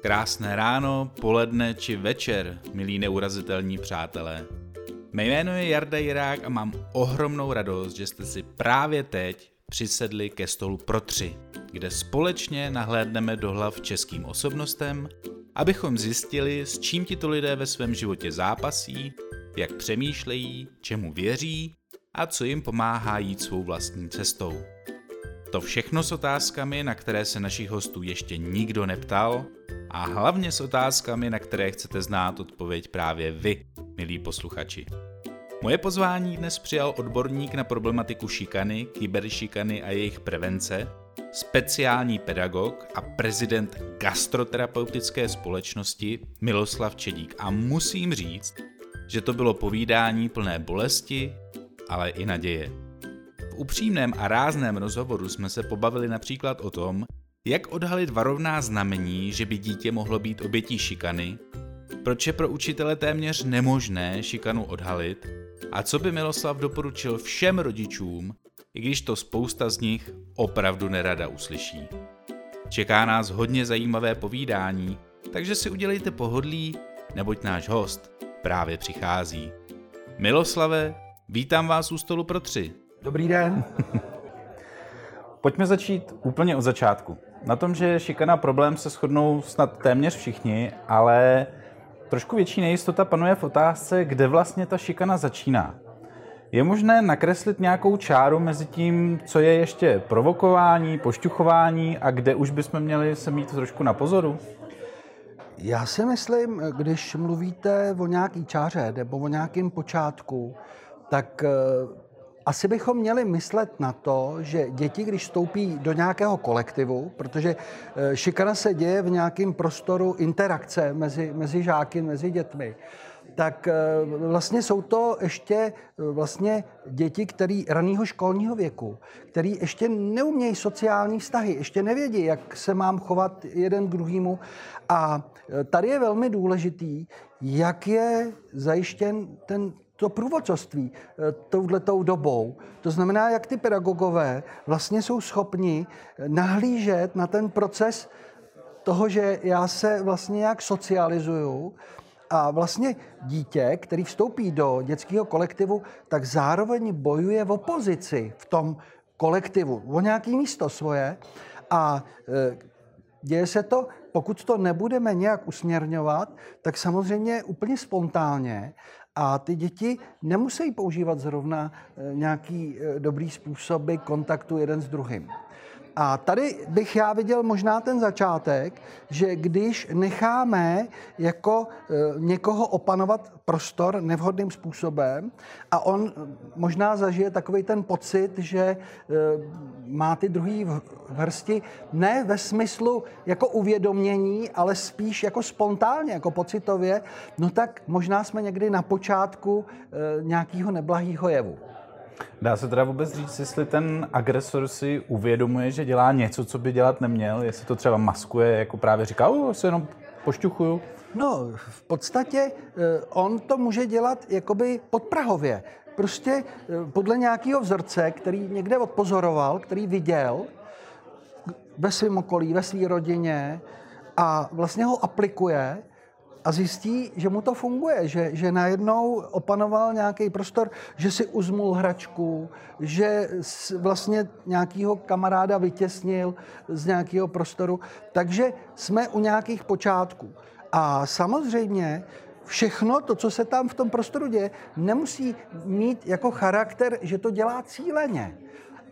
Krásné ráno, poledne či večer, milí neurazitelní přátelé. Mé jméno je Jarda Jirák a mám ohromnou radost, že jste si právě teď přisedli ke stolu pro tři, kde společně nahlédneme do hlav českým osobnostem, abychom zjistili, s čím tito lidé ve svém životě zápasí, jak přemýšlejí, čemu věří a co jim pomáhá jít svou vlastní cestou. To všechno s otázkami, na které se našich hostů ještě nikdo neptal a hlavně s otázkami, na které chcete znát odpověď právě vy, milí posluchači. Moje pozvání dnes přijal odborník na problematiku šikany, kyberšikany a jejich prevence, speciální pedagog a prezident gastroterapeutické společnosti Miloslav Čedík. A musím říct, že to bylo povídání plné bolesti, ale i naděje. V upřímném a rázném rozhovoru jsme se pobavili například o tom, jak odhalit varovná znamení, že by dítě mohlo být obětí šikany, proč je pro učitele téměř nemožné šikanu odhalit a co by Miloslav doporučil všem rodičům, i když to spousta z nich opravdu nerada uslyší. Čeká nás hodně zajímavé povídání, takže si udělejte pohodlí, neboť náš host právě přichází. Miloslave, vítám vás u stolu pro tři. Dobrý den. Pojďme začít úplně od začátku. Na tom, že je šikana problém, se shodnou snad téměř všichni, ale trošku větší nejistota panuje v otázce, kde vlastně ta šikana začíná. Je možné nakreslit nějakou čáru mezi tím, co je ještě provokování, pošťuchování a kde už bychom měli se mít trošku na pozoru? Já si myslím, když mluvíte o nějaký čáře nebo o nějakém počátku, tak eh, asi bychom měli myslet na to, že děti, když vstoupí do nějakého kolektivu, protože eh, šikana se děje v nějakém prostoru interakce mezi, mezi žáky, mezi dětmi, tak eh, vlastně jsou to ještě eh, vlastně děti, který raného školního věku, který ještě neumějí sociální vztahy, ještě nevědí, jak se mám chovat jeden k druhému. A tady je velmi důležitý, jak je zajištěn ten to průvodcovství eh, touhletou dobou. To znamená, jak ty pedagogové vlastně jsou schopni eh, nahlížet na ten proces toho, že já se vlastně nějak socializuju a vlastně dítě, který vstoupí do dětského kolektivu, tak zároveň bojuje v opozici v tom kolektivu, o nějaké místo svoje a eh, děje se to, pokud to nebudeme nějak usměrňovat, tak samozřejmě úplně spontánně a ty děti nemusí používat zrovna eh, nějaký eh, dobrý způsoby kontaktu jeden s druhým. A tady bych já viděl možná ten začátek, že když necháme jako e, někoho opanovat prostor nevhodným způsobem a on možná zažije takový ten pocit, že e, má ty druhý vrsti ne ve smyslu jako uvědomění, ale spíš jako spontánně, jako pocitově, no tak možná jsme někdy na počátku e, nějakého neblahého jevu. Dá se teda vůbec říct, jestli ten agresor si uvědomuje, že dělá něco, co by dělat neměl, jestli to třeba maskuje, jako právě říká, o, se jenom pošťuchuju? No, v podstatě eh, on to může dělat jakoby podprahově. Prostě eh, podle nějakého vzorce, který někde odpozoroval, který viděl ve svém okolí, ve své rodině a vlastně ho aplikuje a zjistí, že mu to funguje, že, že najednou opanoval nějaký prostor, že si uzmul hračku, že vlastně nějakého kamaráda vytěsnil z nějakého prostoru. Takže jsme u nějakých počátků. A samozřejmě všechno to, co se tam v tom prostoru děje, nemusí mít jako charakter, že to dělá cíleně.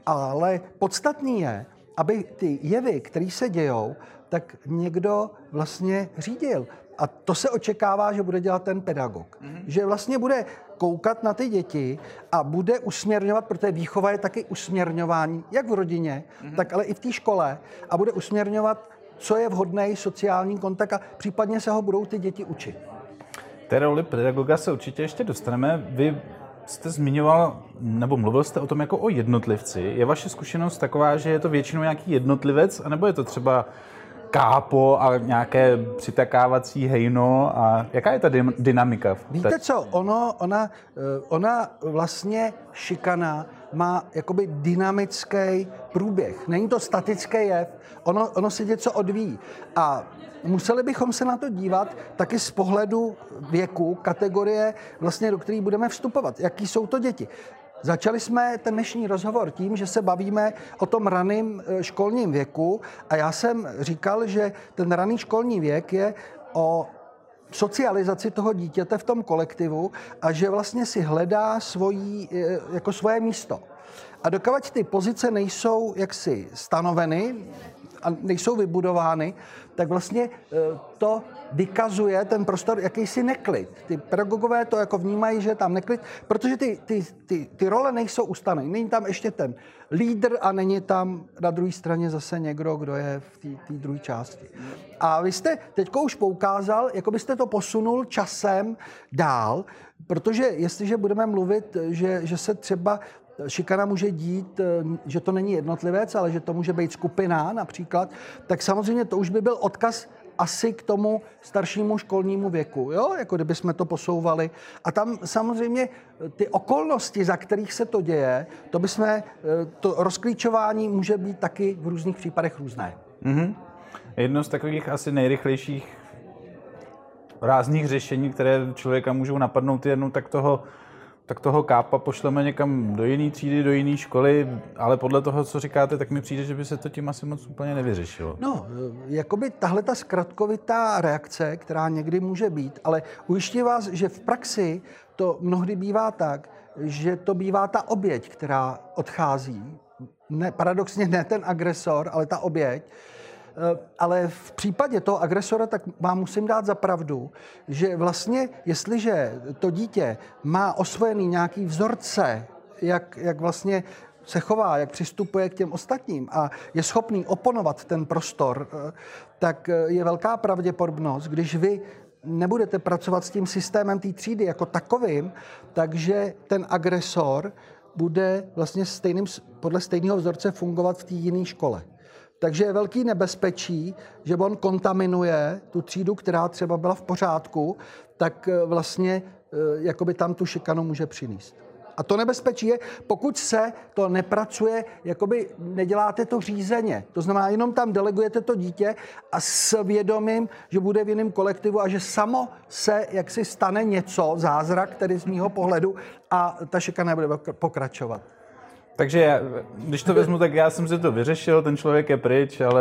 Ale podstatný je, aby ty jevy, které se dějou, tak někdo vlastně řídil. A to se očekává, že bude dělat ten pedagog. Mm-hmm. Že vlastně bude koukat na ty děti a bude usměrňovat, protože výchova je taky usměrňování, jak v rodině, mm-hmm. tak ale i v té škole. A bude usměrňovat, co je vhodný sociální kontakt a případně se ho budou ty děti učit. Té roli pedagoga se určitě ještě dostaneme. Vy jste zmiňoval, nebo mluvil jste o tom jako o jednotlivci. Je vaše zkušenost taková, že je to většinou nějaký jednotlivec, anebo je to třeba kápo a nějaké přitakávací hejno a jaká je ta dynamika? Víte co, ono, ona, eh, ona vlastně šikana má jakoby dynamický průběh. Není to statický jev, ono, ono se něco odvíjí. A museli bychom se na to dívat taky z pohledu věku, kategorie, vlastně, do které budeme vstupovat. Jaký jsou to děti? Začali jsme ten dnešní rozhovor tím, že se bavíme o tom raném e, školním věku a já jsem říkal, že ten raný školní věk je o socializaci toho dítěte v tom kolektivu a že vlastně si hledá svojí, e, jako svoje místo. A dokud ty pozice nejsou jaksi stanoveny a nejsou vybudovány, tak vlastně e, to vykazuje ten prostor jakýsi neklid. Ty pedagogové to jako vnímají, že je tam neklid, protože ty, ty, ty, ty role nejsou ustany. Není tam ještě ten lídr a není tam na druhé straně zase někdo, kdo je v té druhé části. A vy jste teď už poukázal, jako byste to posunul časem dál, protože jestliže budeme mluvit, že, že se třeba šikana může dít, že to není jednotlivec, ale že to může být skupina například, tak samozřejmě to už by byl odkaz asi k tomu staršímu školnímu věku, jo? jako kdyby jsme to posouvali. A tam samozřejmě ty okolnosti, za kterých se to děje, to by jsme, to rozklíčování může být taky v různých případech různé. Mm-hmm. Jedno z takových asi nejrychlejších rázných řešení, které člověka můžou napadnout, je jenom tak toho tak toho kápa pošleme někam do jiné třídy, do jiné školy, ale podle toho, co říkáte, tak mi přijde, že by se to tím asi moc úplně nevyřešilo. No, jakoby tahle ta zkratkovitá reakce, která někdy může být, ale ujišťuji vás, že v praxi to mnohdy bývá tak, že to bývá ta oběť, která odchází. Ne, paradoxně ne ten agresor, ale ta oběť. Eh, ale v případě toho agresora tak vám musím dát za pravdu, že vlastně, jestliže to dítě má osvojený nějaký vzorce, jak, jak vlastně se chová, jak přistupuje k těm ostatním a je schopný oponovat ten prostor, eh, tak eh, je velká pravděpodobnost, když vy nebudete pracovat s tím systémem té třídy jako takovým, takže ten agresor bude vlastně stejným, podle stejného vzorce fungovat v té jiné škole. Takže je velký nebezpečí, že on kontaminuje tu třídu, která třeba byla v pořádku, tak eh, vlastně eh, jakoby tam tu šikanu může přinést. A to nebezpečí je, pokud se to nepracuje, jakoby neděláte to řízeně. To znamená, jenom tam delegujete to dítě a s vědomím, že bude v jiném kolektivu a že samo se jaksi stane něco, zázrak, tedy z mýho pohledu, a ta šikana bude pokračovat. Takže když to vezmu, tak já jsem si to vyřešil, ten člověk je pryč, ale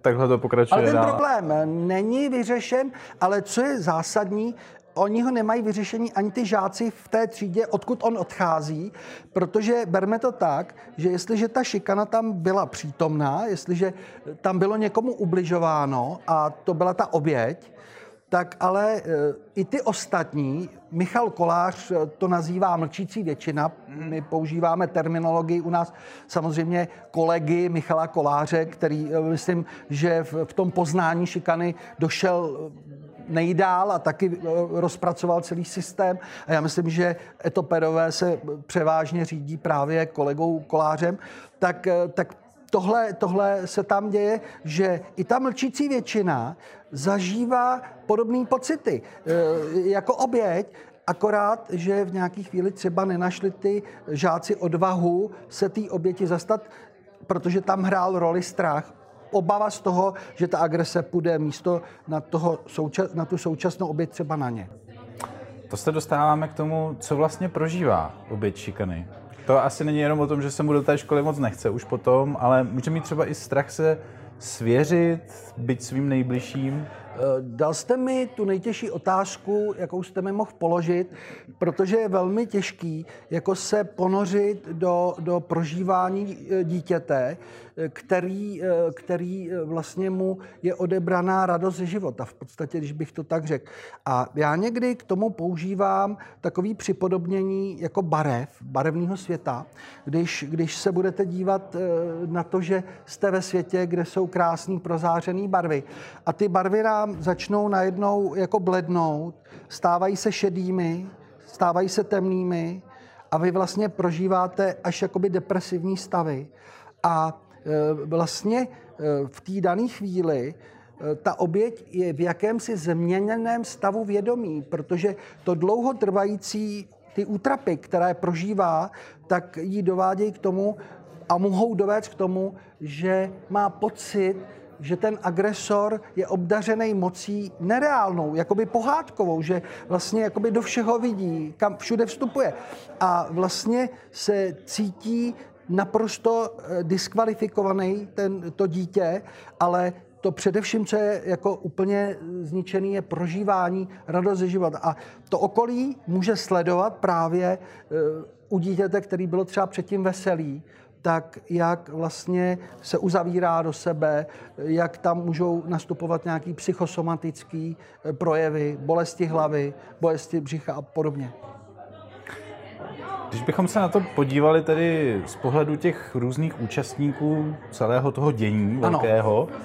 takhle to pokračuje Ale ten dál. problém není vyřešen, ale co je zásadní, oni ho nemají vyřešení ani ty žáci v té třídě, odkud on odchází, protože berme to tak, že jestliže ta šikana tam byla přítomná, jestliže tam bylo někomu ubližováno a to byla ta oběť, tak ale e, i ty ostatní, Michal Kolář e, to nazývá mlčící většina, my používáme terminologii u nás samozřejmě kolegy Michala Koláře, který e, myslím, že v tom poznání šikany došel nejdál a taky rozpracoval celý systém. A já myslím, že etoperové se převážně řídí právě kolegou Kolářem. Tak, tak tohle, tohle se tam děje, že i ta mlčící většina zažívá podobné pocity e, jako oběť, akorát, že v nějaký chvíli třeba nenašli ty žáci odvahu se té oběti zastat, protože tam hrál roli strach. Obava z toho, že ta agrese půjde místo na, toho souča- na tu současnou oběť třeba na ně. To se dostáváme k tomu, co vlastně prožívá oběť šikany. To asi není jenom o tom, že se mu do té školy moc nechce už potom, ale může mít třeba i strach se svěřit, být svým nejbližším? Eh, dal jste mi tu nejtěžší otázku, jakou jste mi mohl položit, protože je velmi těžký jako se ponořit do, do prožívání eh, dítěte, který, eh, který eh, vlastně mu je odebraná radost ze života, v podstatě, když bych to tak řekl. A já někdy k tomu používám takový připodobnění jako barev, barevného světa, když, když se budete dívat eh, na to, že jste ve světě, kde jsou krásný prozářený barvy a ty barvy nám začnou najednou jako blednout, stávají se šedými, stávají se temnými a vy vlastně prožíváte až jakoby depresivní stavy. A vlastně eh, v té dané chvíli ta oběť je v jakémsi změněném stavu vědomí, protože to dlouhotrvající ty útrapy, které prožívá, tak jí dovádějí k tomu a mohou dovést k tomu, že má pocit, že ten agresor je obdařený mocí nereálnou, jakoby pohádkovou, že vlastně jakoby do všeho vidí, kam všude vstupuje. A vlastně se cítí naprosto eh, diskvalifikovaný ten, to dítě, ale to především, co je jako úplně zničený, je prožívání radost ze života. A to okolí může sledovat právě eh, u dítěte, který bylo třeba předtím veselý, tak jak vlastně se uzavírá do sebe, jak tam můžou nastupovat nějaký psychosomatický eh, projevy, bolesti hlavy, bolesti břicha a podobně. Když bychom se na to podívali tedy z pohledu těch různých účastníků celého toho dění velkého, ano.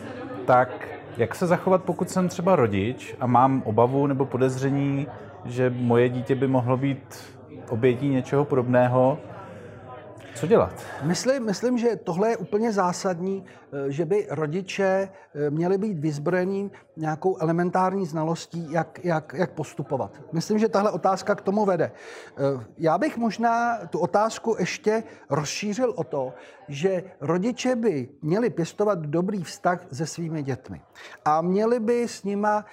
tak jak se zachovat, pokud jsem třeba rodič a mám obavu nebo podezření, že moje dítě by mohlo být obětí něčeho podobného, co dělat? Myslím, myslím, že tohle je úplně zásadní, eh, že by rodiče eh, měli být vyzbrojení nějakou elementární znalostí, jak, jak, jak postupovat. Myslím, že tahle otázka k tomu vede. Eh, já bych možná tu otázku ještě rozšířil o to, že rodiče by měli pěstovat dobrý vztah se svými dětmi a měli by s nima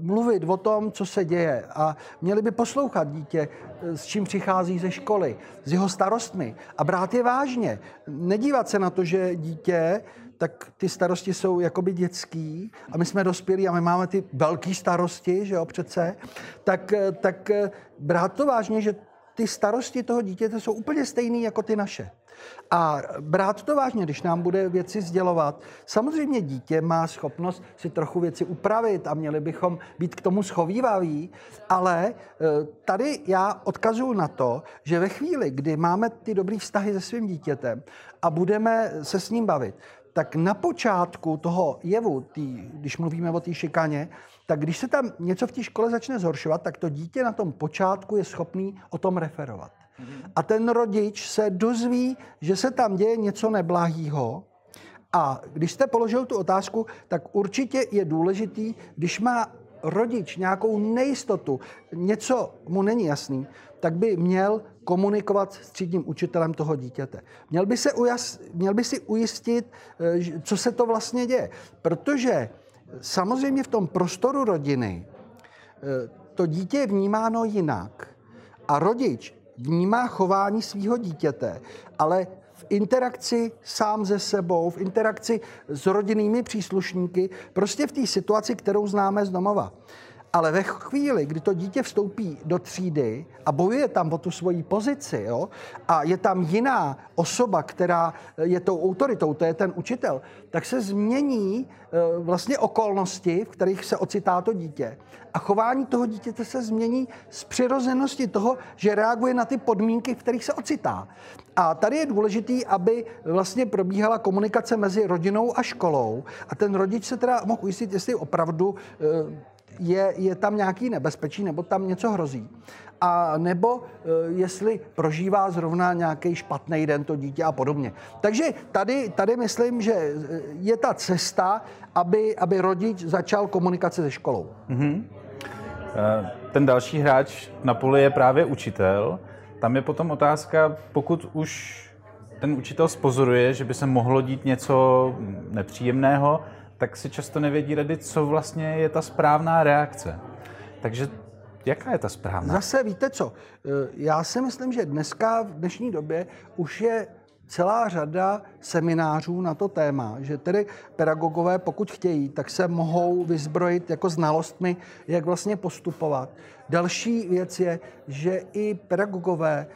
mluvit o tom, co se děje a měli by poslouchat dítě, s čím přichází ze školy, s jeho starostmi a brát je vážně. Nedívat se na to, že dítě tak ty starosti jsou jakoby dětský a my jsme dospělí a my máme ty velké starosti, že jo, přece, tak, tak brát to vážně, že ty starosti toho dítěte jsou úplně stejné jako ty naše. A brát to vážně, když nám bude věci sdělovat. Samozřejmě dítě má schopnost si trochu věci upravit a měli bychom být k tomu schovývaví, ale eh, tady já odkazuju na to, že ve chvíli, kdy máme ty dobrý vztahy se svým dítětem a budeme se s ním bavit, tak na počátku toho jevu, tý, když mluvíme o té šikaně, tak když se tam něco v té škole začne zhoršovat, tak to dítě na tom počátku je schopný o tom referovat. A ten rodič se dozví, že se tam děje něco neblahýho. A když jste položil tu otázku, tak určitě je důležitý, když má rodič nějakou nejistotu, něco mu není jasný, tak by měl komunikovat s třídním učitelem toho dítěte. Měl by, se ujas, měl by si ujistit, eh, co se to vlastně děje. Protože samozřejmě v tom prostoru rodiny eh, to dítě je vnímáno jinak. A rodič vnímá chování svého dítěte, ale v interakci sám ze sebou, v interakci s rodinnými příslušníky, prostě v té situaci, kterou známe z domova. Ale ve chvíli, kdy to dítě vstoupí do třídy a bojuje tam o tu svoji pozici, jo, a je tam jiná osoba, která je tou autoritou, to je ten učitel, tak se změní e, vlastně okolnosti, v kterých se ocitá to dítě. A chování toho dítěte se změní z přirozenosti toho, že reaguje na ty podmínky, v kterých se ocitá. A tady je důležitý, aby vlastně probíhala komunikace mezi rodinou a školou. A ten rodič se teda mohl ujistit, jestli opravdu e, je, je tam nějaký nebezpečí nebo tam něco hrozí. A nebo e, jestli prožívá zrovna nějaký špatný den to dítě a podobně. Takže tady, tady myslím, že e, je ta cesta, aby, aby rodič začal komunikaci se školou. Mm-hmm. Ten další hráč na poli je právě učitel. Tam je potom otázka, pokud už ten učitel spozoruje, že by se mohlo dít něco nepříjemného, tak si často nevědí rady, co vlastně je ta správná reakce. Takže jaká je ta správná? Zase víte co, e, já si myslím, že dneska v dnešní době už je celá řada seminářů na to téma, že tedy pedagogové, pokud chtějí, tak se mohou vyzbrojit jako znalostmi, jak vlastně postupovat. Další věc je, že i pedagogové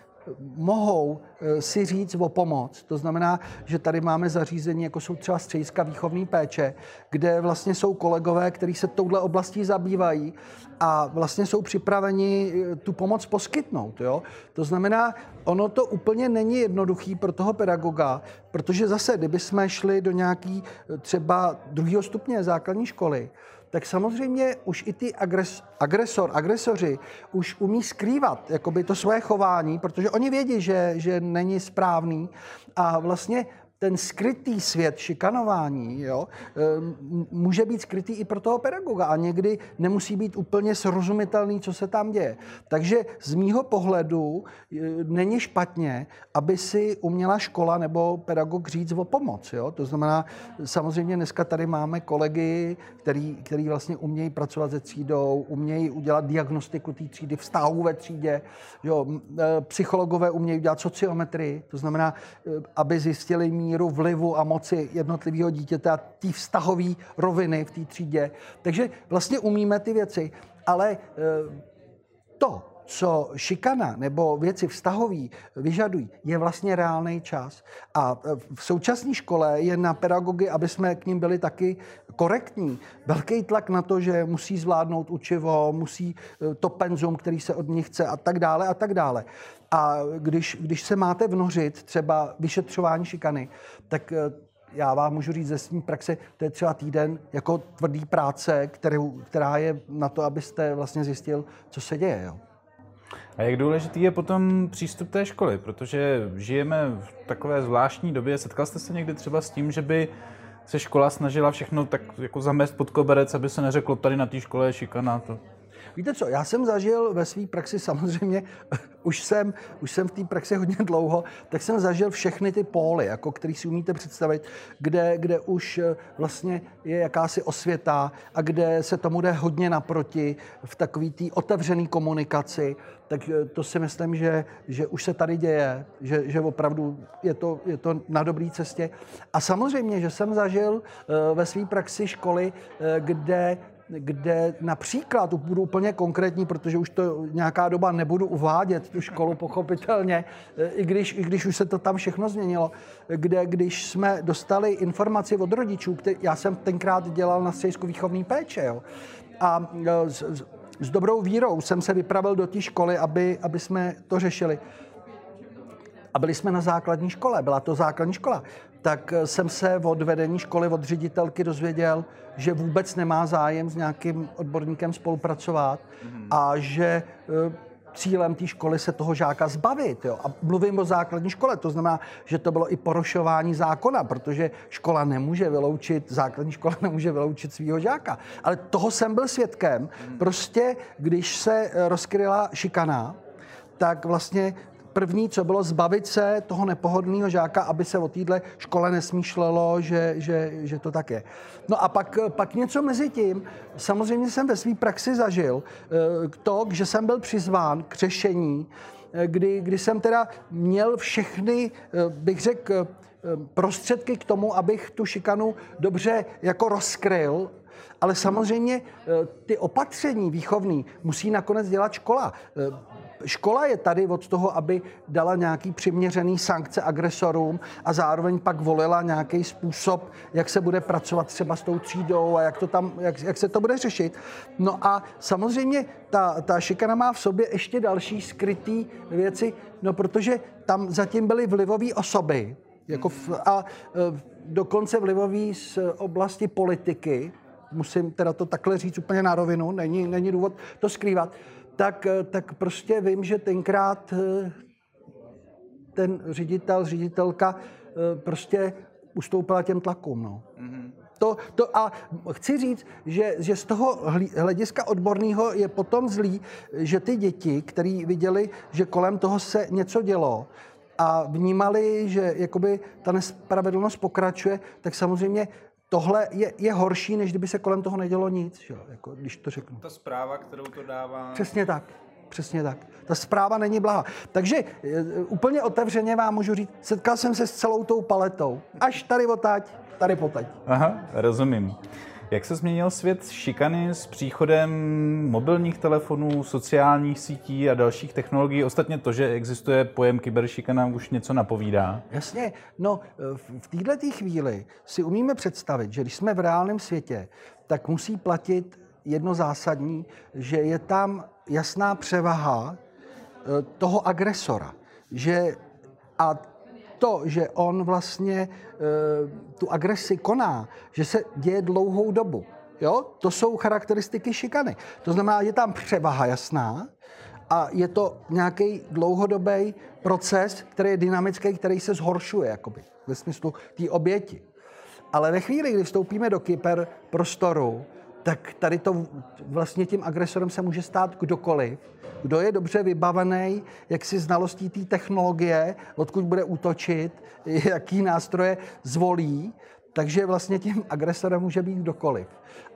mohou eh, si říct o pomoc. To znamená, že tady máme zařízení, jako jsou třeba střediska výchovné péče, kde vlastně jsou kolegové, kteří se touhle oblastí zabývají a vlastně jsou připraveni eh, tu pomoc poskytnout. Jo? To znamená, ono to úplně není jednoduchý pro toho pedagoga, protože zase, kdyby jsme šli do nějaký eh, třeba druhého stupně základní školy, tak samozřejmě už i ty agres, agresor, agresoři už umí skrývat jakoby to svoje chování, protože oni vědí, že, že není správný. A vlastně ten skrytý svět šikanování jo, může být skrytý i pro toho pedagoga a někdy nemusí být úplně srozumitelný, co se tam děje. Takže z mýho pohledu není špatně, aby si uměla škola nebo pedagog říct o pomoc. Jo? To znamená, samozřejmě dneska tady máme kolegy, který, který vlastně umějí pracovat se třídou, umějí udělat diagnostiku té třídy, vztahu ve třídě, jo? E, psychologové umějí udělat sociometrii, to znamená, e, aby zjistili míru vlivu a moci jednotlivého dítěte a té vztahové roviny v té třídě. Takže vlastně umíme ty věci, ale e, to, co šikana nebo věci vztahové vyžadují, je vlastně reálný čas. A v současné škole je na pedagogy, aby jsme k ním byli taky korektní. Velký tlak na to, že musí zvládnout učivo, musí e, to penzum, který se od nich chce a tak dále a tak dále. A když, když se máte vnořit třeba vyšetřování šikany, tak e, já vám můžu říct ze své praxe, to je třeba týden jako tvrdý práce, kterou, která je na to, abyste vlastně zjistil, co se děje. Jo. A jak důležitý je potom přístup té školy? Protože žijeme v takové zvláštní době. Setkal jste se někdy třeba s tím, že by se škola snažila všechno tak jako zamést pod koberec, aby se neřeklo, tady na té škole je šikana. To. Víte co, já jsem zažil ve své praxi samozřejmě, už jsem, už jsem v té praxi hodně dlouho, tak jsem zažil všechny ty póly, jako který si umíte představit, kde, kde už eh, vlastně je jakási osvěta a kde se tomu jde hodně naproti v takové té otevřené komunikaci, tak eh, to si myslím, že, že už se tady děje, že, že opravdu je to, je to na dobré cestě. A samozřejmě, že jsem zažil eh, ve své praxi školy, kde kde například, budu úplně konkrétní, protože už to nějaká doba nebudu uvádět, tu školu pochopitelně, i když, i když už se to tam všechno změnilo, kde když jsme dostali informaci od rodičů, který, já jsem tenkrát dělal na středisku výchovní péče, jo, a e, s, s dobrou vírou jsem se vypravil do té školy, aby, aby jsme to řešili. A byli jsme na základní škole, byla to základní škola tak eh, jsem se od vedení školy, od ředitelky dozvěděl, že vůbec nemá zájem s nějakým odborníkem spolupracovat mm-hmm. a že eh, cílem té školy se toho žáka zbavit. Jo? A mluvím o základní škole, to znamená, že to bylo i porušování zákona, protože škola nemůže vyloučit, základní škola nemůže vyloučit svého žáka. Ale toho jsem byl svědkem. Mhm. Prostě, když se eh, rozkryla šikana, tak vlastně První, co bylo zbavit se toho nepohodlného žáka, aby se o téhle škole nesmýšlelo, že, že, že to tak je. No a pak, pak něco mezi tím. Samozřejmě jsem ve své praxi zažil eh, to, že jsem byl přizván k řešení, eh, kdy, kdy jsem teda měl všechny, eh, bych řekl, prostředky k tomu, abych tu šikanu dobře jako rozkryl, ale samozřejmě ty opatření výchovný musí nakonec dělat škola škola je tady od toho, aby dala nějaký přiměřený sankce agresorům a zároveň pak volila nějaký způsob, jak se bude pracovat třeba s tou třídou a jak, to tam, jak, jak se to bude řešit. No a samozřejmě ta, ta šikana má v sobě ještě další skrytý věci, no protože tam zatím byly vlivové osoby, jako v, a e, dokonce vlivový z oblasti politiky, musím teda to takhle říct úplně na rovinu, není, není důvod to skrývat, tak, eh, tak prostě vím, že tenkrát eh, ten ředitel, ředitelka eh, prostě ustoupila těm tlakům. No. Mm-hmm. To, to, a chci říct, že, že z toho hlediska odborného je potom zlý, že ty děti, které viděli, že kolem toho se něco dělo a vnímali, že jakoby ta nespravedlnost pokračuje, tak samozřejmě tohle je, je horší, než kdyby se kolem toho nedělo nic, že? Jako, když to řeknu. Ta zpráva, kterou to dává... Přesně tak. Přesně tak. Ta zpráva není blahá. Takže e, úplně otevřeně vám můžu říct, setkal jsem se s celou tou paletou. Až tady otať, tady potať. Aha, rozumím. Jak se změnil svět šikany s příchodem mobilních telefonů, sociálních sítí a dalších technologií? Ostatně to, že existuje pojem kyberšikana, už něco napovídá. Jasně. No, v této chvíli si umíme představit, že když jsme v reálném světě, tak musí platit jedno zásadní, že je tam jasná převaha eh, toho agresora. Že a to, že on vlastně e, tu agresi koná, že se děje dlouhou dobu. Jo? To jsou charakteristiky šikany. To znamená, je tam převaha jasná a je to nějaký dlouhodobý proces, který je dynamický, který se zhoršuje, jakoby, ve smyslu té oběti. Ale ve chvíli, kdy vstoupíme do kyberprostoru, tak tady to vlastně tím agresorem se může stát kdokoliv, kdo je dobře vybavený, jak si znalostí té technologie, odkud bude útočit, jaký nástroje zvolí, takže vlastně tím agresorem může být kdokoliv.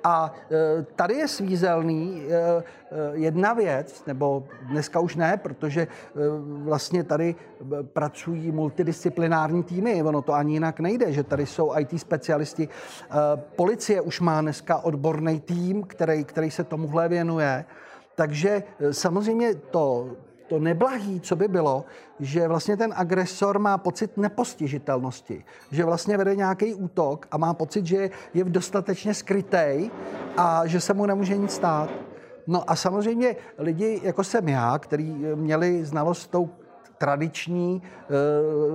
A e, tady je svízelný e, e, jedna věc, nebo dneska už ne, protože vlastně tady pracují multidisciplinární týmy, ono to ani jinak nejde, že tady jsou IT specialisti. Policie už má dneska odborný tým, který, který se tomuhle věnuje. Takže samozřejmě to, to neblahý, co by bylo, že vlastně ten agresor má pocit nepostižitelnosti, že vlastně vede nějaký útok a má pocit, že je dostatečně skrytý a že se mu nemůže nic stát. No a samozřejmě lidi, jako jsem já, který měli znalost tou tradiční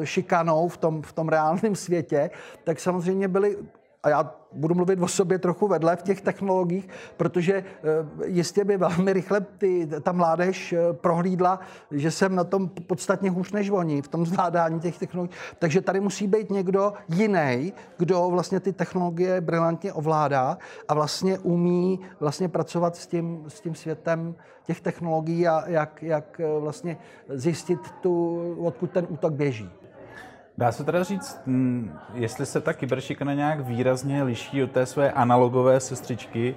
e, šikanou v tom, v tom reálném světě, tak samozřejmě byli a já budu mluvit o sobě trochu vedle v těch technologiích, protože eh, jistě by velmi rychle ty, ta mládež eh, prohlídla, že jsem na tom podstatně hůř než oni v tom zvládání těch technologií. Takže tady musí být někdo jiný, kdo vlastně ty technologie brilantně ovládá a vlastně umí vlastně pracovat s tím, s tím světem těch technologií a jak, jak eh, vlastně zjistit, tu, odkud ten útok běží. Dá se teda říct, jestli se ta kyberšikana nějak výrazně liší od té své analogové sestřičky,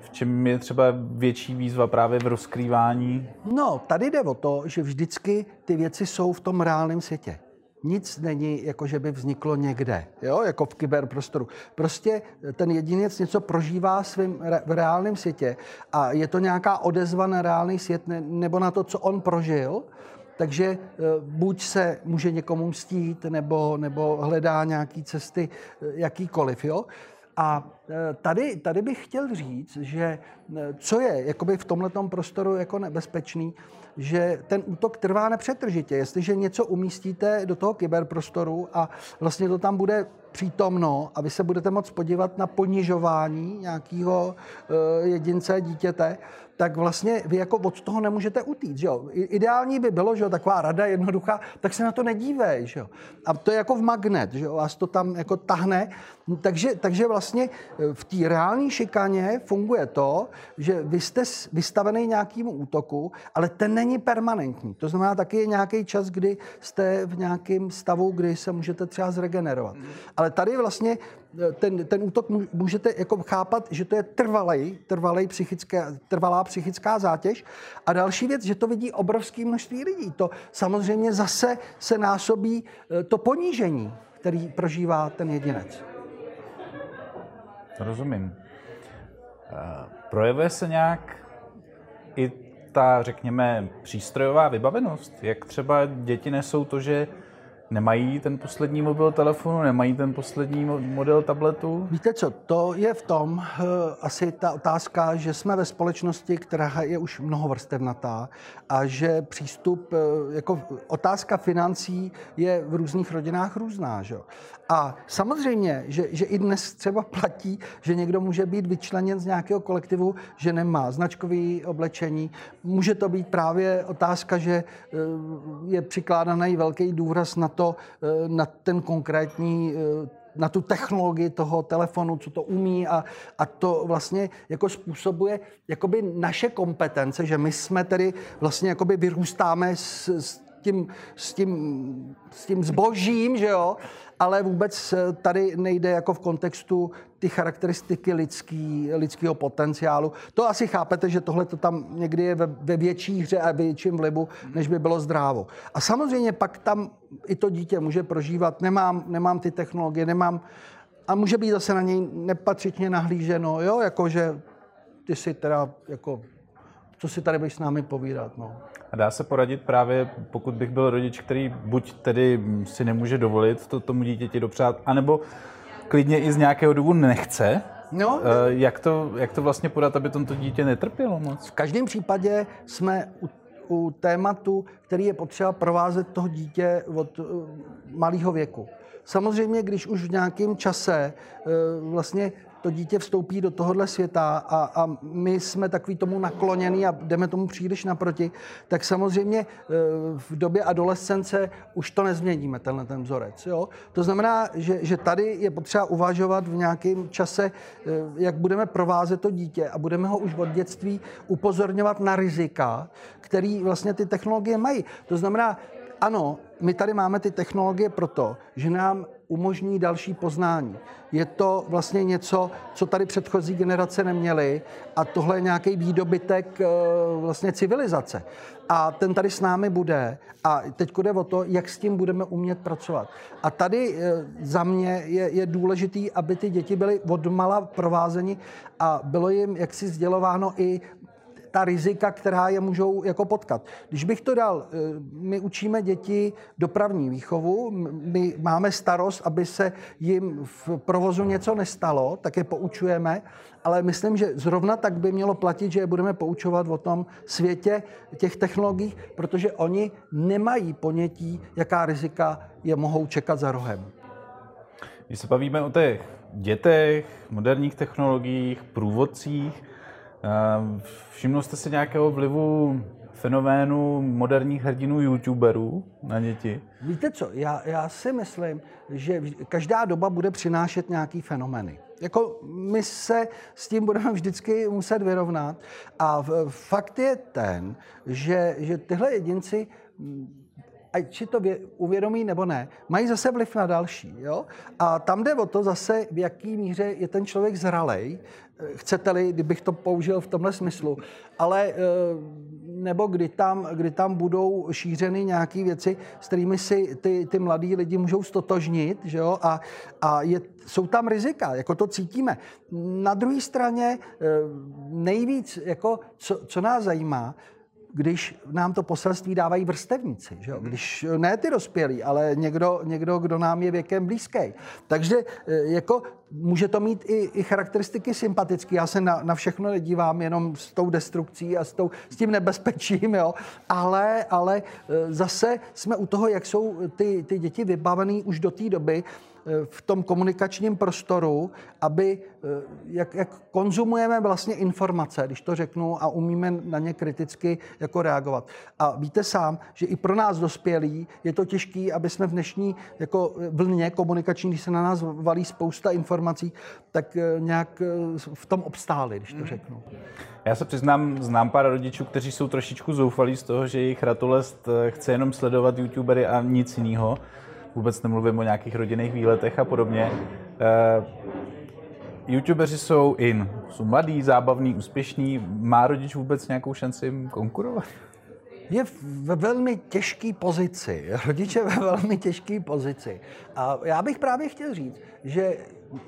v čem je třeba větší výzva právě v rozkrývání? No, tady jde o to, že vždycky ty věci jsou v tom reálném světě. Nic není, jako že by vzniklo někde, jo? jako v kyberprostoru. Prostě ten jedinec něco prožívá svým re- v reálném světě a je to nějaká odezva na reálný svět ne- nebo na to, co on prožil takže eh, buď se může někomu mstít, nebo, nebo hledá nějaké cesty eh, jakýkoliv. Jo? A eh, tady, tady bych chtěl říct, že co je jakoby v tomto prostoru jako nebezpečný, že ten útok trvá nepřetržitě. Jestliže něco umístíte do toho kyberprostoru a vlastně to tam bude přítomno a vy se budete moct podívat na ponižování nějakého jedince, dítěte, tak vlastně vy jako od toho nemůžete utít. Že jo? Ideální by bylo, že jo, taková rada jednoduchá, tak se na to nedívej. Že jo? A to je jako v magnet, že jo? vás to tam jako tahne. Takže, takže vlastně e, v té reální šikaně funguje to, že vy jste vystavený nějakému útoku, ale ten není permanentní. To znamená, taky je nějaký čas, kdy jste v nějakém stavu, kdy se můžete třeba zregenerovat. Ale tady vlastně ten, ten útok můžete jako chápat, že to je trvalej, trvalej psychické, trvalá psychická zátěž. A další věc, že to vidí obrovské množství lidí. To samozřejmě zase se násobí eh, to ponížení, který prožívá ten jedinec. Rozumím. Eh, projevuje se nějak i ta, řekněme, přístrojová vybavenost? Jak třeba děti nesou to, že nemají ten poslední mobil telefonu, nemají ten poslední model tabletu? Víte co, to je v tom uh, asi ta otázka, že jsme ve společnosti, která je už mnohovrstevnatá a že přístup, uh, jako otázka financí je v různých rodinách různá. Že? A samozřejmě, že, že i dnes třeba platí, že někdo může být vyčleněn z nějakého kolektivu, že nemá značkový oblečení. Může to být právě otázka, že eh, je přikládaný velký důraz na to, eh, na ten konkrétní eh, na tu technologii toho telefonu, co to umí a, a to vlastně jako způsobuje jakoby naše kompetence, že my jsme tedy vlastně jakoby vyrůstáme s, s tím, s tím, s tím zbožím, že jo, ale vůbec eh, tady nejde jako v kontextu ty charakteristiky lidský, lidského potenciálu. To asi chápete, že tohle to tam někdy je ve, ve větší hře a větším vlivu, než by bylo zdrávo. A samozřejmě pak tam i to dítě může prožívat, nemám, nemám ty technologie, nemám, a může být zase na něj nepatřičně nahlíženo, jo, jakože ty si teda jako co si tady budeš s námi povídat. No. A dá se poradit právě, pokud bych byl rodič, který buď tedy si nemůže dovolit to tomu dítěti dopřát, anebo klidně i z nějakého důvodu nechce, No, eh, jak, to, jak to vlastně podat, aby to dítě netrpělo moc? V každém případě jsme u, u tématu, který je potřeba provázet toho dítě od uh, malého věku. Samozřejmě, když už v nějakém čase uh, vlastně to dítě vstoupí do tohohle světa a, a my jsme takový tomu nakloněný a jdeme tomu příliš naproti, tak samozřejmě e, v době adolescence už to nezměníme, tenhle ten vzorec. Jo? To znamená, že, že tady je potřeba uvažovat v nějakém čase, e, jak budeme provázet to dítě a budeme ho už od dětství upozorňovat na rizika, který vlastně ty technologie mají. To znamená, ano, my tady máme ty technologie proto, že nám umožní další poznání. Je to vlastně něco, co tady předchozí generace neměly a tohle je nějaký výdobytek eh, vlastně civilizace. A ten tady s námi bude a teď jde o to, jak s tím budeme umět pracovat. A tady eh, za mě je, je důležitý, aby ty děti byly odmala provázeni a bylo jim jaksi sdělováno i ta rizika, která je můžou jako potkat. Když bych to dal, eh, my učíme děti dopravní výchovu, my máme starost, aby se jim v provozu něco nestalo, tak je poučujeme, ale myslím, že zrovna tak by mělo platit, že je budeme poučovat o tom světě těch technologií, protože oni nemají ponětí, jaká rizika je mohou čekat za rohem. Když se bavíme o těch dětech, moderních technologiích, průvodcích, Všiml jste si nějakého vlivu fenoménu moderních hrdinů youtuberů na děti? Víte co, já, já si myslím, že každá doba bude přinášet nějaký fenomény. Jako my se s tím budeme vždycky muset vyrovnat a fakt je ten, že, že tyhle jedinci ať si to uvědomí nebo ne, mají zase vliv na další. Jo? A tam jde o to zase, v jaký míře je ten člověk zralej, chcete-li, kdybych to použil v tomhle smyslu, ale eh, nebo kdy tam, kdy tam budou šířeny nějaké věci, s kterými si ty, ty mladí lidi můžou stotožnit, že jo? a, a je, jsou tam rizika, jako to cítíme. Na druhé straně eh, nejvíc, jako, co, co nás zajímá, když nám to poselství dávají vrstevníci, že jo? Mhm. když ne ty dospělí, ale někdo, někdo, kdo nám je věkem blízký. Takže e, jako může to mít i, i charakteristiky sympatické. Já se na, na všechno nedívám jenom s tou destrukcí a s, tou, s tím nebezpečím, jo? Ale, ale e, zase jsme u toho, jak jsou ty, ty děti vybavené už do té doby, v tom komunikačním prostoru, aby, eh, jak, jak konzumujeme vlastně informace, když to řeknu, a umíme na ně kriticky jako reagovat. A víte sám, že i pro nás dospělí je to těžké, aby jsme v dnešní jako vlně komunikační, když se na nás valí spousta informací, tak eh, nějak eh, v tom obstáli, když to mhm. řeknu. Já se přiznám, znám pár rodičů, kteří jsou trošičku zoufalí z toho, že jejich ratolest chce jenom sledovat youtubery a nic jiného vůbec nemluvím o nějakých rodinných výletech a podobně. Uh, YouTubeři jsou in. Jsou mladí, zábavní, úspěšní. Má rodič vůbec nějakou šanci jim konkurovat? Je ve velmi těžké pozici. Rodiče ve velmi těžké pozici. A já bych právě chtěl říct, že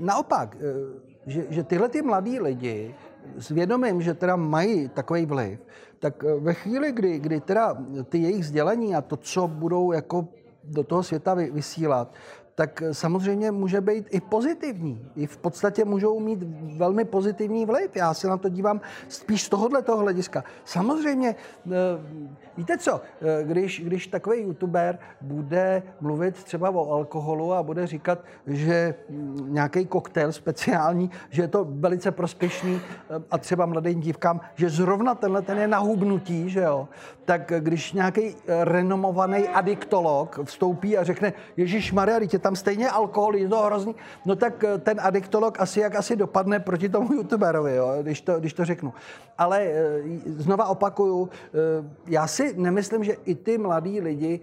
naopak, eh, že, že tyhle ty mladí lidi s vědomím, že teda mají takový vliv, tak eh, ve chvíli, kdy, kdy teda ty jejich sdělení a to, co budou jako do toho světa vysílat, tak samozřejmě může být i pozitivní. I v podstatě můžou mít velmi pozitivní vliv. Já se na to dívám spíš z tohohle toho hlediska. Samozřejmě, eh, víte co, eh, když, když takový youtuber bude mluvit třeba o alkoholu a bude říkat, že mm, nějaký koktejl speciální, že je to velice prospěšný eh, a třeba mladým dívkám, že zrovna tenhle ten je na hubnutí, že jo, tak když nějaký renomovaný adiktolog vstoupí a řekne, Ježíš Maria, je tam stejně alkohol, je to hrozný, no tak eh, ten adiktolog asi jak asi dopadne proti tomu youtuberovi, jo, když, to, když to řeknu. Ale eh, znova opakuju, eh, já si nemyslím, že i ty mladí lidi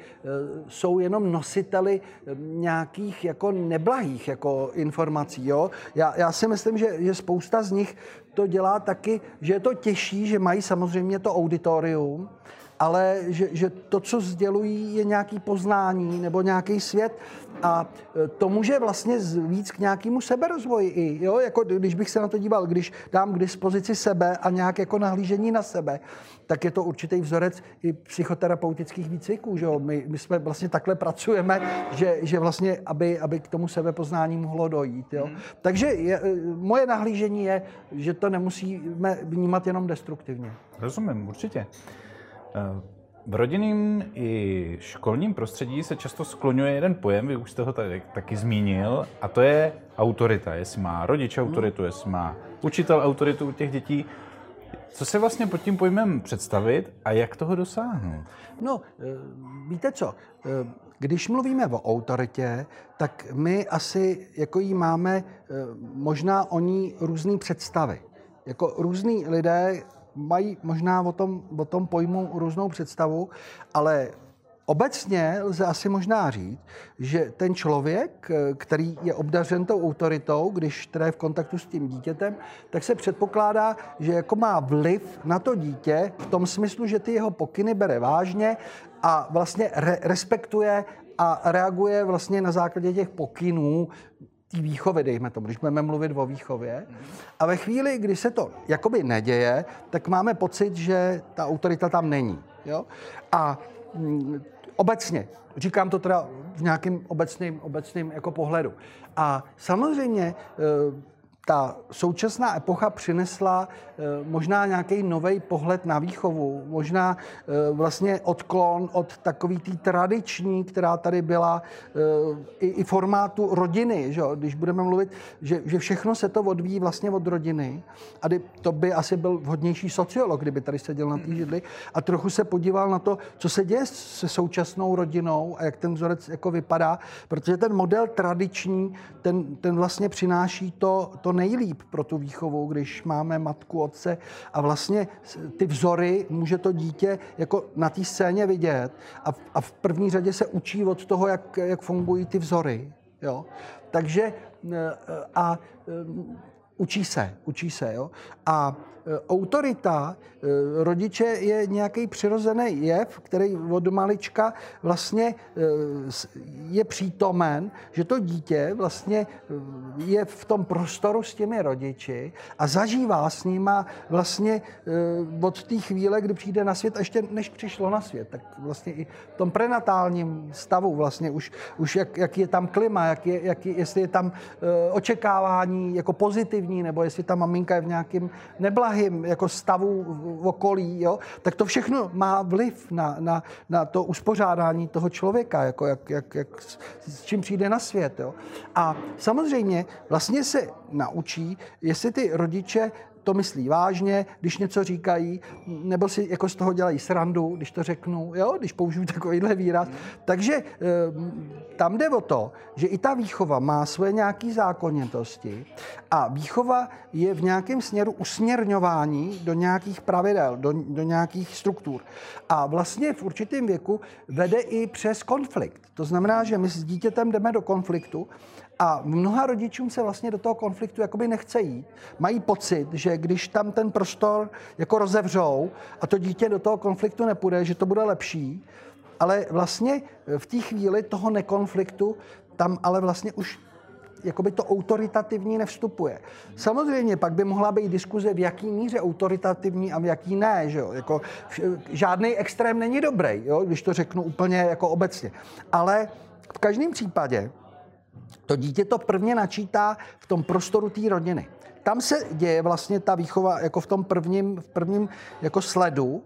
jsou jenom nositeli nějakých jako neblahých jako informací. Jo? Já, já si myslím, že, že spousta z nich to dělá taky, že je to těžší, že mají samozřejmě to auditorium, ale že, že to, co sdělují, je nějaký poznání nebo nějaký svět a e, to může vlastně víc k nějakému seberozvoji i, jo? Jako když bych se na to díval, když dám k dispozici sebe a nějak jako nahlížení na sebe, tak je to určitý vzorec i psychoterapeutických výcviků, že jo? My, my jsme vlastně takhle pracujeme, že, že vlastně, aby, aby k tomu sebepoznání mohlo dojít, jo? Hmm. Takže je, e, moje nahlížení je, že to nemusíme vnímat jenom destruktivně. Rozumím, určitě. Eh, v rodinném i školním prostředí se často skloňuje jeden pojem, vy už jste ho tady taky zmínil, a to je autorita. Jestli má rodič autoritu, jestli má učitel autoritu u těch dětí. Co se vlastně pod tím pojmem představit a jak toho dosáhnout? No, eh, víte co, eh, když mluvíme o autoritě, tak my asi jako jí máme možná o ní různé představy. Jako různí lidé mají možná o tom, o tom pojmu různou představu, ale Obecně lze asi možná říct, že ten člověk, který je obdařen tou autoritou, když je v kontaktu s tím dítětem, tak se předpokládá, že jako má vliv na to dítě v tom smyslu, že ty jeho pokyny bere vážně a vlastně re- respektuje a reaguje vlastně na základě těch pokynů té výchovy, dejme tomu, když budeme mluvit o výchově. A ve chvíli, kdy se to jakoby neděje, tak máme pocit, že ta autorita tam není. Jo? A mm, obecně, říkám to teda v nějakým obecným, obecným jako pohledu. A samozřejmě eh, ta současná epocha přinesla eh, možná nějaký nový pohled na výchovu, možná eh, vlastně odklon od takový té tradiční, která tady byla eh, i, i formátu rodiny, že? když budeme mluvit, že, že všechno se to odvíjí vlastně od rodiny a to by asi byl vhodnější sociolog, kdyby tady seděl na té židli a trochu se podíval na to, co se děje se současnou rodinou a jak ten vzorec jako vypadá, protože ten model tradiční, ten, ten vlastně přináší to, to nejlíp pro tu výchovu, když máme matku, otce a vlastně ty vzory může to dítě jako na té scéně vidět a v, a v první řadě se učí od toho, jak, jak fungují ty vzory. Jo? Takže e, a e, učí se, učí se. Jo? A e, autorita Eh, rodiče je nějaký přirozený jev, který od malička vlastně eh, je přítomen, že to dítě vlastně je v tom prostoru s těmi rodiči a zažívá s nima vlastně od té chvíle, kdy přijde na svět, a ještě než přišlo na svět, tak vlastně i v tom prenatálním stavu vlastně už, už jak, jak je tam klima, jak je, jak je, jestli je tam očekávání jako pozitivní, nebo jestli ta maminka je v nějakém neblahým jako stavu v okolí, jo, tak to všechno má vliv na, na, na to uspořádání toho člověka, jako jak, jak, jak, s čím přijde na svět. Jo. A samozřejmě vlastně se naučí, jestli ty rodiče to myslí vážně, když něco říkají, nebo si jako z toho dělají srandu, když to řeknu, jo, když použiju takovýhle výraz. Takže eh, tam jde o to, že i ta výchova má svoje nějaké zákonitosti a výchova je v nějakém směru usměrňování do nějakých pravidel, do, do nějakých struktur. A vlastně v určitém věku vede i přes konflikt. To znamená, že my s dítětem jdeme do konfliktu a mnoha rodičům se vlastně do toho konfliktu jakoby nechce jít. Mají pocit, že když tam ten prostor jako rozevřou a to dítě do toho konfliktu nepůjde, že to bude lepší. Ale vlastně v té chvíli toho nekonfliktu tam ale vlastně už jakoby to autoritativní nevstupuje. Samozřejmě pak by mohla být diskuze, v jaký míře autoritativní a v jaký ne. Že jo? Jako, žádný extrém není dobrý, jo? když to řeknu úplně jako obecně. Ale v každém případě to dítě to prvně načítá v tom prostoru té rodiny. Tam se děje vlastně ta výchova jako v tom prvním, v prvním jako sledu,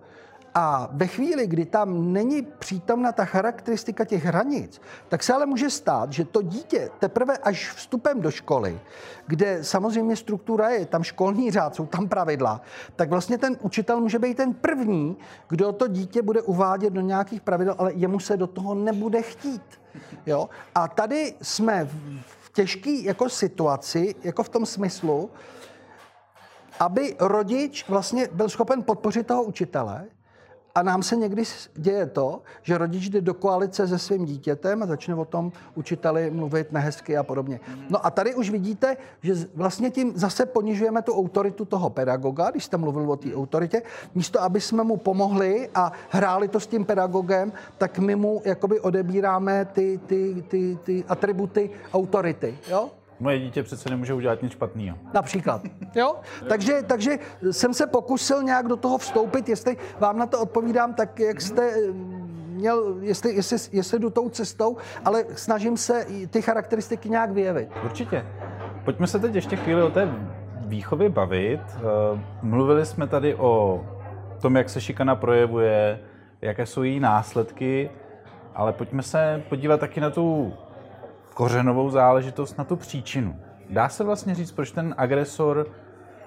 a ve chvíli, kdy tam není přítomna ta charakteristika těch hranic, tak se ale může stát, že to dítě teprve až vstupem do školy, kde samozřejmě struktura je, tam školní řád, jsou tam pravidla, tak vlastně ten učitel může být ten první, kdo to dítě bude uvádět do nějakých pravidel, ale jemu se do toho nebude chtít. Jo? A tady jsme v těžké jako situaci, jako v tom smyslu, aby rodič vlastně byl schopen podpořit toho učitele, a nám se někdy děje to, že rodič jde do koalice se svým dítětem a začne o tom učiteli mluvit nehezky a podobně. No a tady už vidíte, že vlastně tím zase ponižujeme tu autoritu toho pedagoga, když jste mluvil o té autoritě, místo aby jsme mu pomohli a hráli to s tím pedagogem, tak my mu jakoby odebíráme ty, ty, ty, ty atributy autority. Jo? Moje dítě přece nemůže udělat nic špatného. Například. Jo? takže, takže jsem se pokusil nějak do toho vstoupit, jestli vám na to odpovídám, tak jak jste eh, měl, jestli, jestli, jestli jdu tou cestou, ale snažím se ty charakteristiky nějak vyjevit. Určitě. Pojďme se teď ještě chvíli o té výchově bavit. Eh, mluvili jsme tady o tom, jak se šikana projevuje, jaké jsou její následky, ale pojďme se podívat taky na tu kořenovou záležitost, na tu příčinu. Dá se vlastně říct, proč ten agresor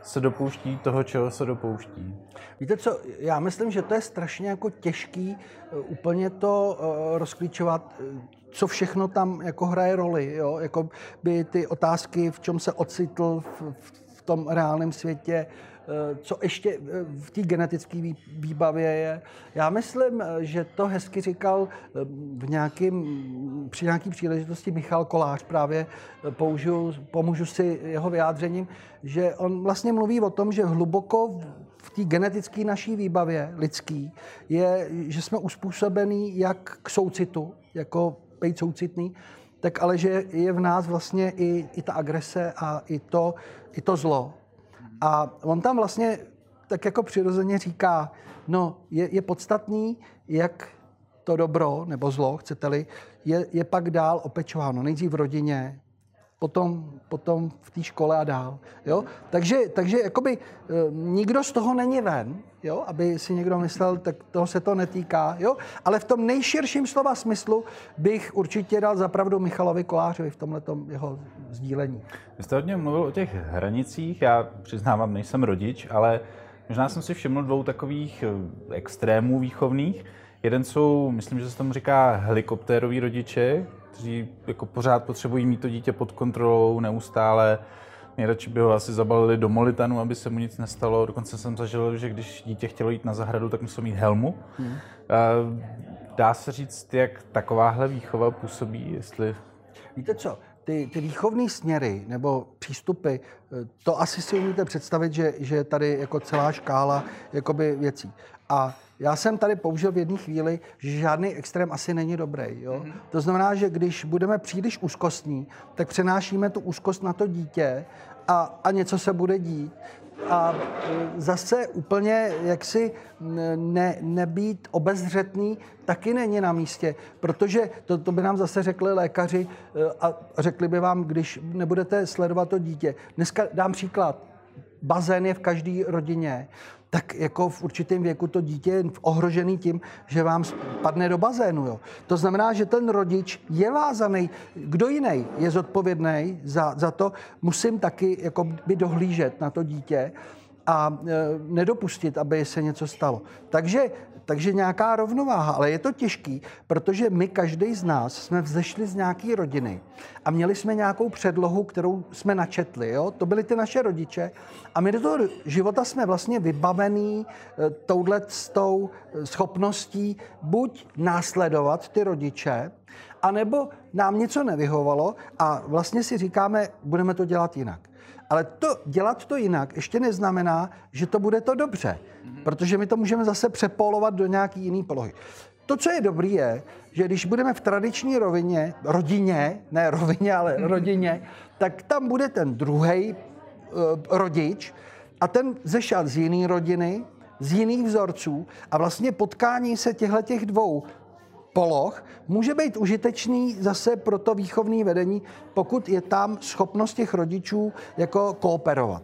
se dopouští toho, čeho se dopouští? Víte co, já myslím, že to je strašně jako těžký uh, úplně to uh, rozklíčovat, uh, co všechno tam jako hraje roli, jo? Jako by ty otázky, v čem se ocitl v, v tom reálném světě, co ještě eh, v té genetické výbavě je. Já myslím, eh, že to hezky říkal v nějakým, při nějaké příležitosti Michal Kolář, právě použiju, pomůžu si jeho vyjádřením, že on vlastně mluví o tom, že hluboko v té genetické naší výbavě lidský je, že jsme uspůsobení jak k soucitu, jako být soucitný, tak ale že je v nás vlastně i, i ta agrese a i to, i to zlo. A on tam vlastně tak jako přirozeně říká, no je, je podstatný, jak to dobro nebo zlo, chcete-li, je, je pak dál opečováno. Nejdřív v rodině, potom, potom v té škole a dál. Jo? Takže, takže jakoby, e, nikdo z toho není ven, jo? aby si někdo myslel, tak toho se to netýká. Jo? Ale v tom nejširším slova smyslu bych určitě dal zapravdu Michalovi Kolářovi v tomhle jeho sdílení. Vy jste hodně mluvil o těch hranicích, já přiznávám, nejsem rodič, ale možná jsem si všiml dvou takových e, extrémů výchovných. Jeden jsou, myslím, že se tomu říká helikoptéroví rodiče, kteří jako pořád potřebují mít to dítě pod kontrolou neustále. Nejradši by ho asi zabalili do molitanu, aby se mu nic nestalo. Dokonce jsem zažil, že když dítě chtělo jít na zahradu, tak muselo mít helmu. Hmm. Dá se říct, jak takováhle výchova působí, jestli... Víte co, ty, ty výchovné směry nebo přístupy, to asi si umíte představit, že, že je tady jako celá škála jakoby věcí. A já jsem tady použil v jedné chvíli, že žádný extrém asi není dobrý. Jo? Mm-hmm. To znamená, že když budeme příliš úzkostní, tak přenášíme tu úzkost na to dítě a, a něco se bude dít. A e, zase úplně jaksi ne, nebýt obezřetný taky není na místě, protože to, to by nám zase řekli lékaři e, a řekli by vám, když nebudete sledovat to dítě. Dneska dám příklad. Bazén je v každé rodině tak jako v určitém věku to dítě je ohrožený tím, že vám padne do bazénu. Jo. To znamená, že ten rodič je vázaný. Kdo jiný je zodpovědný za, za to, musím taky jako by dohlížet na to dítě a e, nedopustit, aby se něco stalo. Takže takže nějaká rovnováha, ale je to těžký, protože my, každý z nás, jsme vzešli z nějaké rodiny a měli jsme nějakou předlohu, kterou jsme načetli. Jo? To byly ty naše rodiče a my do toho života jsme vlastně vybavení eh, touhle s tou eh, schopností buď následovat ty rodiče, anebo nám něco nevyhovalo a vlastně si říkáme, budeme to dělat jinak. Ale to, dělat to jinak ještě neznamená, že to bude to dobře, mm-hmm. protože my to můžeme zase přepolovat do nějaký jiný polohy. To, co je dobrý, je, že když budeme v tradiční rovině, rodině, ne rovině, ale mhm. rodině, tak tam bude ten druhý uh, rodič a ten zešel z jiné rodiny, z jiných vzorců a vlastně potkání se těchto těch dvou poloh může být užitečný zase pro to výchovné vedení, pokud je tam schopnost těch rodičů jako kooperovat.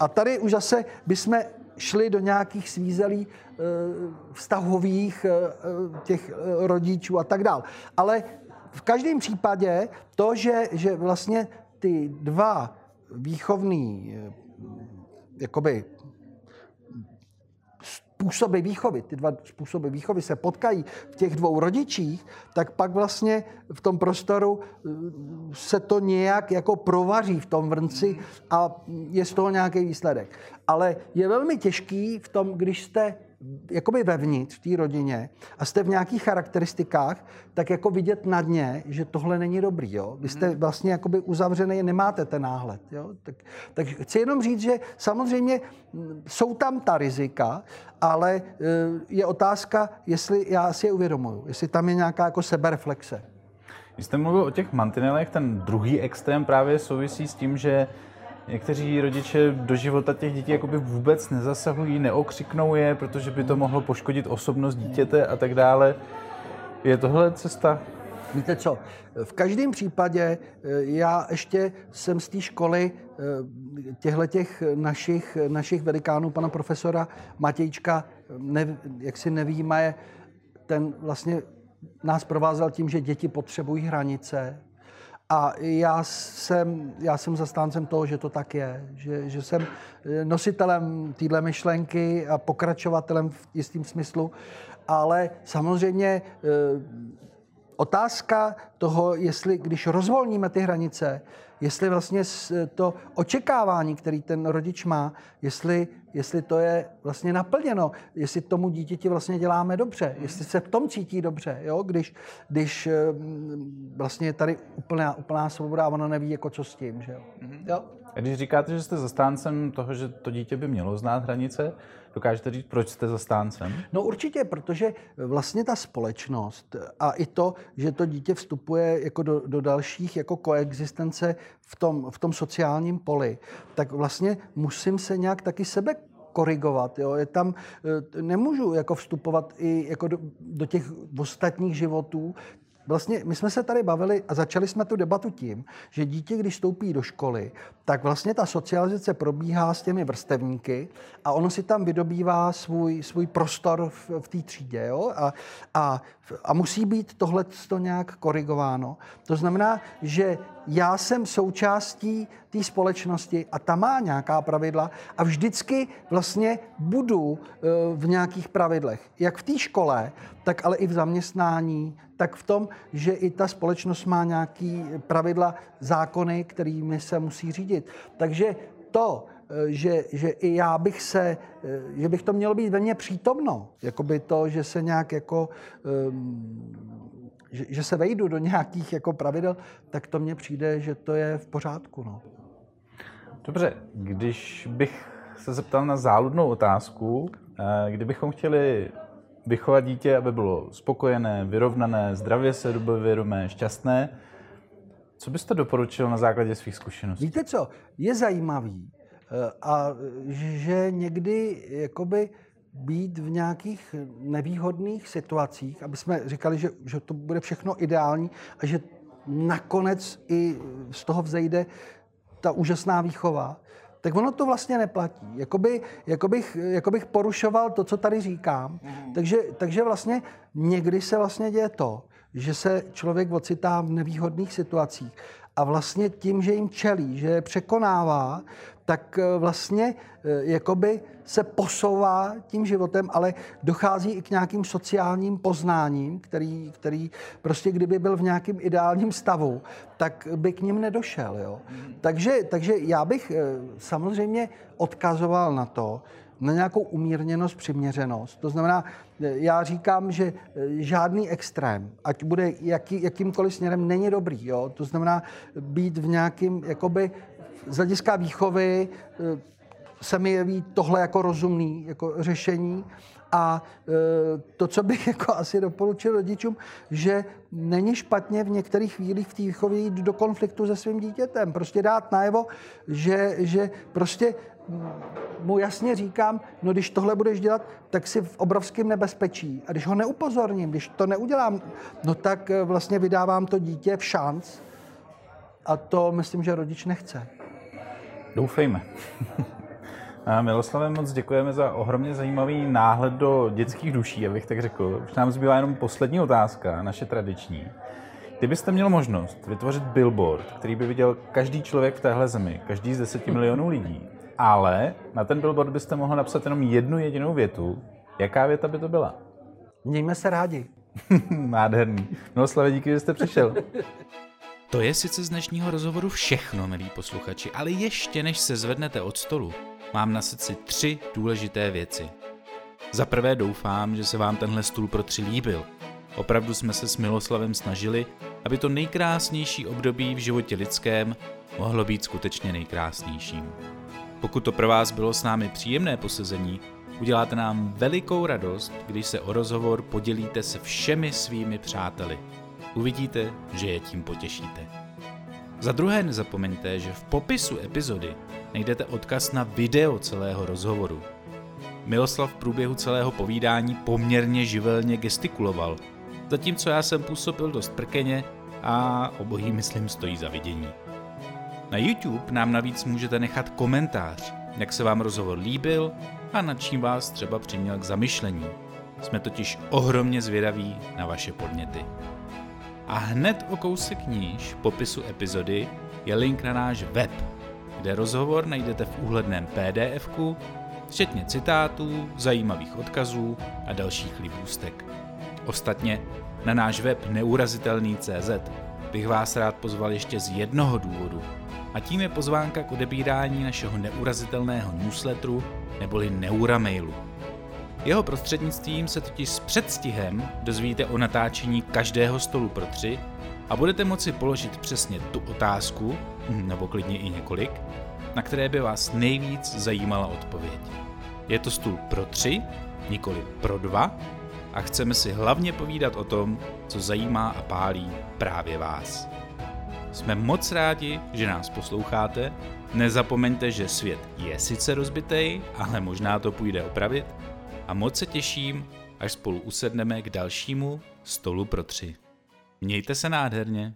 A tady už zase bychom šli do nějakých svízelí eh, vztahových eh, eh, těch rodičů a tak dále. Ale v každém případě to, že, že vlastně ty dva výchovný jakoby způsoby výchovy, ty dva způsoby výchovy se potkají v těch dvou rodičích, tak pak vlastně v tom prostoru eh, se to nějak jako provaří v tom vrnci a je z toho nějaký výsledek. Ale je velmi těžký v tom, když jste jakoby vevnitř v té rodině a jste v nějakých charakteristikách, tak jako vidět na dně, že tohle není dobrý. Jo? Vy jste hmm. vlastně jakoby uzavřený, nemáte ten náhled. Jo? Tak, tak chci jenom říct, že samozřejmě mm, jsou tam ta rizika, ale e, je otázka, jestli já si je uvědomuju, jestli tam je nějaká jako sebereflexe. Když jste mluvil o těch mantinelech, ten druhý extrém právě souvisí s tím, že Někteří rodiče do života těch dětí jakoby vůbec nezasahují, neokřiknou je, protože by to mohlo poškodit osobnost dítěte a tak dále. Je tohle cesta? Víte co, v každém případě eh, já ještě jsem z té školy eh, těchto těch našich, našich velikánů, pana profesora Matějčka, ne, jak si nevýjímaje, ten vlastně nás provázel tím, že děti potřebují hranice, a já jsem, já jsem zastáncem toho, že to tak je, že, že jsem nositelem téhle myšlenky a pokračovatelem v jistém smyslu, ale samozřejmě otázka toho, jestli když rozvolníme ty hranice, jestli vlastně to očekávání, který ten rodič má, jestli, jestli to je vlastně naplněno, jestli tomu dítěti vlastně děláme dobře, jestli se v tom cítí dobře, jo? Když, když mm, vlastně je tady úplná, úplná svoboda a ona neví, jako co s tím. Že jo? Mm-hmm. jo? A když říkáte, že jste zastáncem toho, že to dítě by mělo znát hranice, dokážete říct, proč jste zastáncem? No určitě, protože vlastně ta společnost a i to, že to dítě vstupuje jako do, do dalších jako koexistence v tom, v tom sociálním poli, tak vlastně musím se nějak taky sebe korigovat. Jo? Je tam, eh, nemůžu jako vstupovat i jako do, do těch ostatních životů vlastně my jsme se tady bavili a začali jsme tu debatu tím, že dítě, když stoupí do školy, tak vlastně ta socializace probíhá s těmi vrstevníky a ono si tam vydobývá svůj, svůj prostor v, v té třídě. Jo? A, a, a musí být tohle nějak korigováno. To znamená, že já jsem součástí té společnosti a ta má nějaká pravidla a vždycky vlastně budu eh, v nějakých pravidlech. Jak v té škole, tak ale i v zaměstnání, tak v tom, že i ta společnost má nějaký pravidla, zákony, kterými se musí řídit. Takže to, eh, že, že i já bych se, eh, že bych to mělo být ve mně přítomno, jako by to, že se nějak jako, um, že, že se vejdu do nějakých jako pravidel, tak to mně přijde, že to je v pořádku. No. Dobře, když bych se zeptal na záludnou otázku, eh, kdybychom chtěli vychovat dítě, aby bylo spokojené, vyrovnané, zdravě se vědomé, šťastné. Co byste doporučil na základě svých zkušeností? Víte co, je zajímavý, eh, a že někdy jakoby být v nějakých nevýhodných situacích, aby jsme říkali, že, že to bude všechno ideální a že nakonec i z toho vzejde ta úžasná výchova, tak ono to vlastně neplatí. Jakoby, jakobych, jakobych porušoval to, co tady říkám. Mm. Takže, takže vlastně někdy se vlastně děje to, že se člověk ocitá v nevýhodných situacích a vlastně tím, že jim čelí, že je překonává, tak eh, vlastně eh, jakoby se posouvá tím životem, ale dochází i k nějakým sociálním poznáním, který, který prostě kdyby byl v nějakém ideálním stavu, tak by k ním nedošel. Jo? Takže, takže já bych eh, samozřejmě odkazoval na to, na nějakou umírněnost, přiměřenost. To znamená, já říkám, že žádný extrém, ať bude jaký, jakýmkoliv směrem, není dobrý. Jo? To znamená být v nějakým jakoby z hlediska výchovy eh, se mi jeví tohle jako rozumný jako řešení. A eh, to, co bych jako asi doporučil rodičům, že není špatně v některých chvílích v té výchově jít do konfliktu se svým dítětem. Prostě dát najevo, že, že prostě mu jasně říkám, no když tohle budeš dělat, tak si v obrovském nebezpečí. A když ho neupozorním, když to neudělám, no tak eh, vlastně vydávám to dítě v šanc. A to myslím, že rodič nechce. Doufejme. Miloslave, moc děkujeme za ohromně zajímavý náhled do dětských duší, abych tak řekl. Už nám zbývá jenom poslední otázka, naše tradiční. Kdybyste měl možnost vytvořit billboard, který by viděl každý člověk v téhle zemi, každý z deseti milionů lidí, ale na ten billboard byste mohl napsat jenom jednu jedinou větu, jaká věta by to byla? Mějme se rádi. Nádherný. Miloslave, díky, že jste přišel. To je sice z dnešního rozhovoru všechno, milí posluchači, ale ještě než se zvednete od stolu, mám na srdci tři důležité věci. Za prvé doufám, že se vám tenhle stůl pro tři líbil. Opravdu jsme se s Miloslavem snažili, aby to nejkrásnější období v životě lidském mohlo být skutečně nejkrásnějším. Pokud to pro vás bylo s námi příjemné posezení, uděláte nám velikou radost, když se o rozhovor podělíte se všemi svými přáteli. Uvidíte, že je tím potěšíte. Za druhé nezapomeňte, že v popisu epizody najdete odkaz na video celého rozhovoru. Miloslav v průběhu celého povídání poměrně živelně gestikuloval, zatímco já jsem působil dost prkeně a obojí myslím stojí za vidění. Na YouTube nám navíc můžete nechat komentář, jak se vám rozhovor líbil a nad čím vás třeba přiměl k zamyšlení. Jsme totiž ohromně zvědaví na vaše podněty. A hned o kousek níž popisu epizody je link na náš web, kde rozhovor najdete v úhledném pdf včetně citátů, zajímavých odkazů a dalších libůstek. Ostatně na náš web neurazitelný.cz bych vás rád pozval ještě z jednoho důvodu, a tím je pozvánka k odebírání našeho neurazitelného newsletteru neboli Neura mailu. Jeho prostřednictvím se totiž s předstihem dozvíte o natáčení každého stolu pro tři a budete moci položit přesně tu otázku, nebo klidně i několik, na které by vás nejvíc zajímala odpověď. Je to stůl pro tři, nikoli pro dva, a chceme si hlavně povídat o tom, co zajímá a pálí právě vás. Jsme moc rádi, že nás posloucháte. Nezapomeňte, že svět je sice rozbitej, ale možná to půjde opravit. A moc se těším, až spolu usedneme k dalšímu stolu pro tři. Mějte se nádherně.